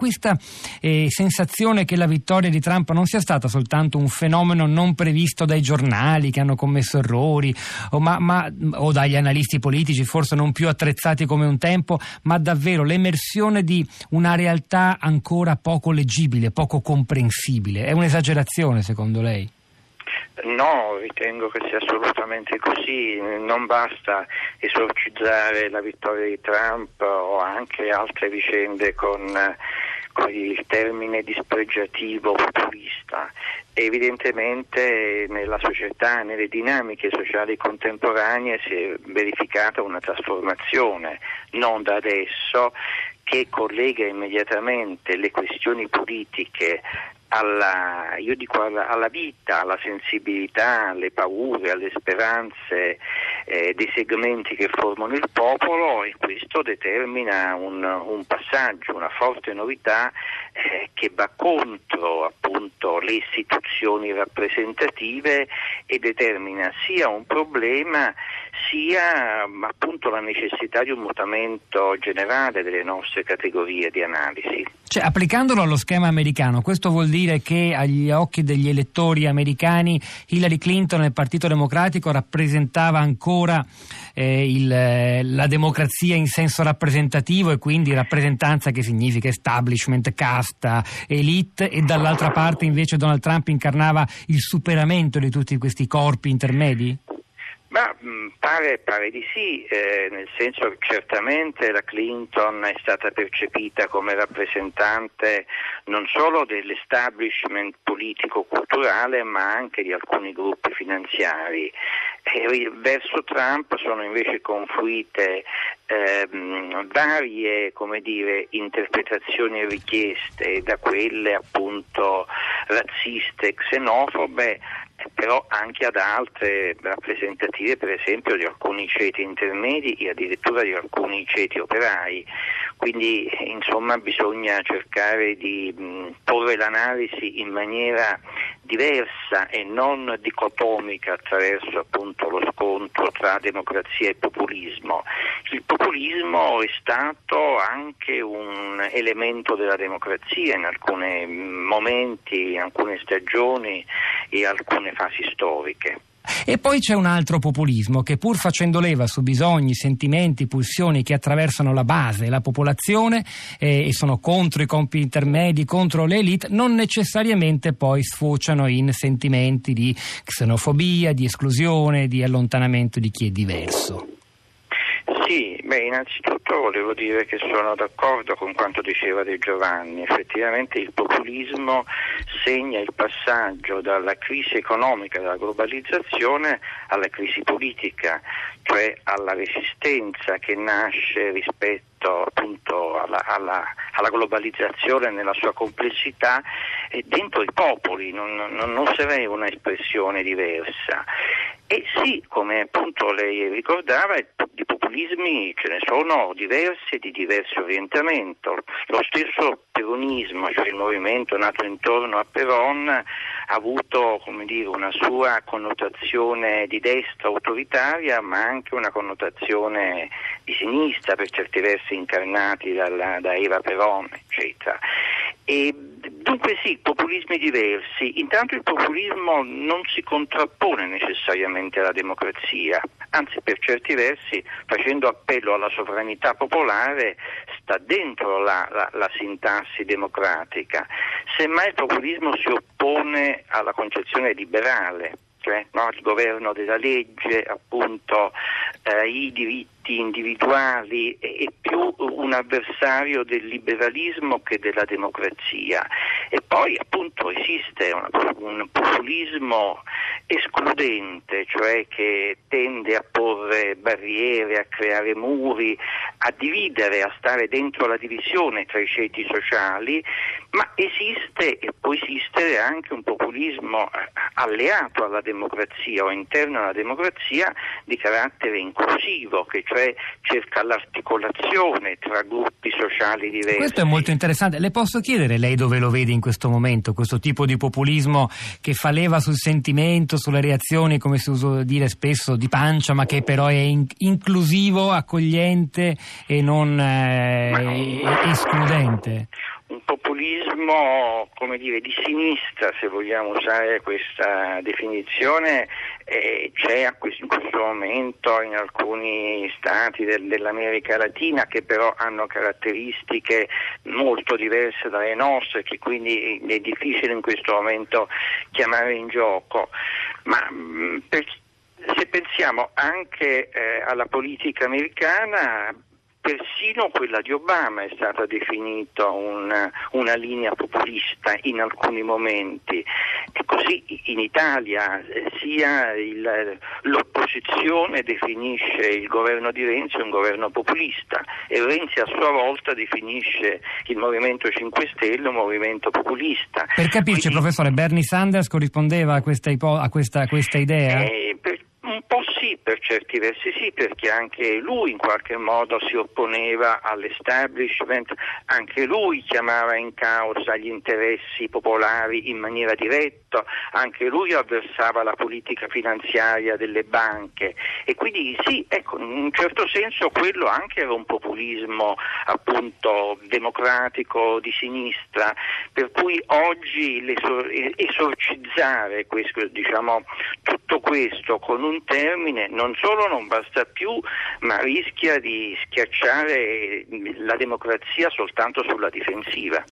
questa eh, sensazione che la vittoria di Trump non sia stata soltanto un fenomeno non previsto dai giornali che hanno commesso errori o, ma, ma, o dagli analisti politici forse non più attrezzati come un tempo, ma davvero l'emersione di una realtà ancora poco leggibile, poco comprensibile. È un'esagerazione secondo lei? No, ritengo che sia assolutamente così, non basta esorcizzare la vittoria di Trump o anche altre vicende con, il termine dispregiativo populista. Evidentemente nella società, nelle dinamiche sociali contemporanee si è verificata una trasformazione, non da adesso, che collega immediatamente le questioni politiche alla, alla, alla, vita, alla sensibilità, alle paure, alle speranze eh, dei segmenti che formano il popolo e questo determina un, un passaggio, una forte novità eh, che va contro appunto le istituzioni rappresentative e determina sia un problema sia appunto la necessità di un mutamento generale delle nostre categorie di analisi. Cioè, applicandolo allo schema americano, questo vuol dire che agli occhi degli elettori americani Hillary Clinton e il Partito Democratico rappresentava ancora eh, il, la democrazia in senso rappresentativo e quindi rappresentanza che significa establishment, casta, elite e dall'altra parte invece Donald Trump incarnava il superamento di tutti questi corpi intermedi? Mm, pare, pare, di sì, eh, nel senso che certamente la Clinton è stata percepita come rappresentante non solo dell'establishment politico-culturale ma anche di alcuni gruppi finanziari. E verso Trump sono invece confluite eh, varie dire, interpretazioni richieste, da quelle appunto razziste xenofobe però anche ad altre rappresentative per esempio di alcuni ceti intermedi e addirittura di alcuni ceti operai. Quindi insomma bisogna cercare di mh, porre l'analisi in maniera diversa e non dicotomica attraverso appunto lo scontro tra democrazia e populismo. Il populismo è stato anche un elemento della democrazia in alcuni momenti, in alcune stagioni e alcune fasi storiche. E poi c'è un altro populismo che pur facendo leva su bisogni, sentimenti, pulsioni che attraversano la base, la popolazione eh, e sono contro i compiti intermedi, contro l'elite, non necessariamente poi sfociano in sentimenti di xenofobia, di esclusione, di allontanamento di chi è diverso. Beh, innanzitutto volevo dire che sono d'accordo con quanto diceva De Giovanni. Effettivamente il populismo segna il passaggio dalla crisi economica, dalla globalizzazione alla crisi politica, cioè alla resistenza che nasce rispetto appunto alla, alla, alla globalizzazione nella sua complessità dentro i popoli, non, non, non sarei un'espressione diversa. E sì, come appunto lei ricordava, di populismi ce ne sono diversi e di diverso orientamento. Lo stesso peronismo, cioè il movimento nato intorno a Peron, ha avuto dire, una sua connotazione di destra autoritaria, ma anche una connotazione di sinistra, per certi versi incarnati dalla, da Eva Peron, eccetera. E dunque sì, populismi diversi. Intanto il populismo non si contrappone necessariamente alla democrazia, anzi per certi versi facendo appello alla sovranità popolare sta dentro la, la, la sintassi democratica. Semmai il populismo si oppone alla concezione liberale, cioè no, il governo della legge, appunto eh, i diritti individuali è più un avversario del liberalismo che della democrazia e poi appunto esiste un, un populismo escludente, cioè che tende a porre barriere, a creare muri, a dividere, a stare dentro la divisione tra i ceti sociali, ma esiste e può esistere anche un populismo eh, alleato alla democrazia o interno alla democrazia di carattere inclusivo, che cioè cerca l'articolazione tra gruppi sociali diversi. Questo è molto interessante. Le posso chiedere lei dove lo vede in questo momento, questo tipo di populismo che fa leva sul sentimento, sulle reazioni, come si usa dire spesso, di pancia, ma che però è in- inclusivo, accogliente e non eh, escludente? Come dire, di sinistra, se vogliamo usare questa definizione, eh, c'è in questo momento in alcuni stati del, dell'America Latina che però hanno caratteristiche molto diverse dalle nostre, che quindi è difficile in questo momento chiamare in gioco. Ma mh, per, se pensiamo anche eh, alla politica americana, Persino quella di Obama è stata definita una, una, linea populista in alcuni momenti e così in Italia eh, sia il, l'opposizione definisce il governo di Renzi un governo populista e Renzi a sua volta definisce il Movimento 5 Stelle un movimento populista. Per capirci Quindi, professore, Bernie Sanders corrispondeva a questa, ipo- a questa, a questa idea? Eh, per, un po' sì, per certi versi sì, perché anche lui in qualche modo si opponeva all'establishment, anche lui chiamava in causa gli interessi popolari in maniera diretta, anche lui avversava la politica finanziaria delle banche. E quindi sì, ecco, in un certo senso quello anche era un populismo appunto democratico di sinistra, per cui oggi esorcizzare questo, diciamo, tutto questo con un termine non solo non basta più, ma rischia di schiacciare la democrazia soltanto sulla difensiva.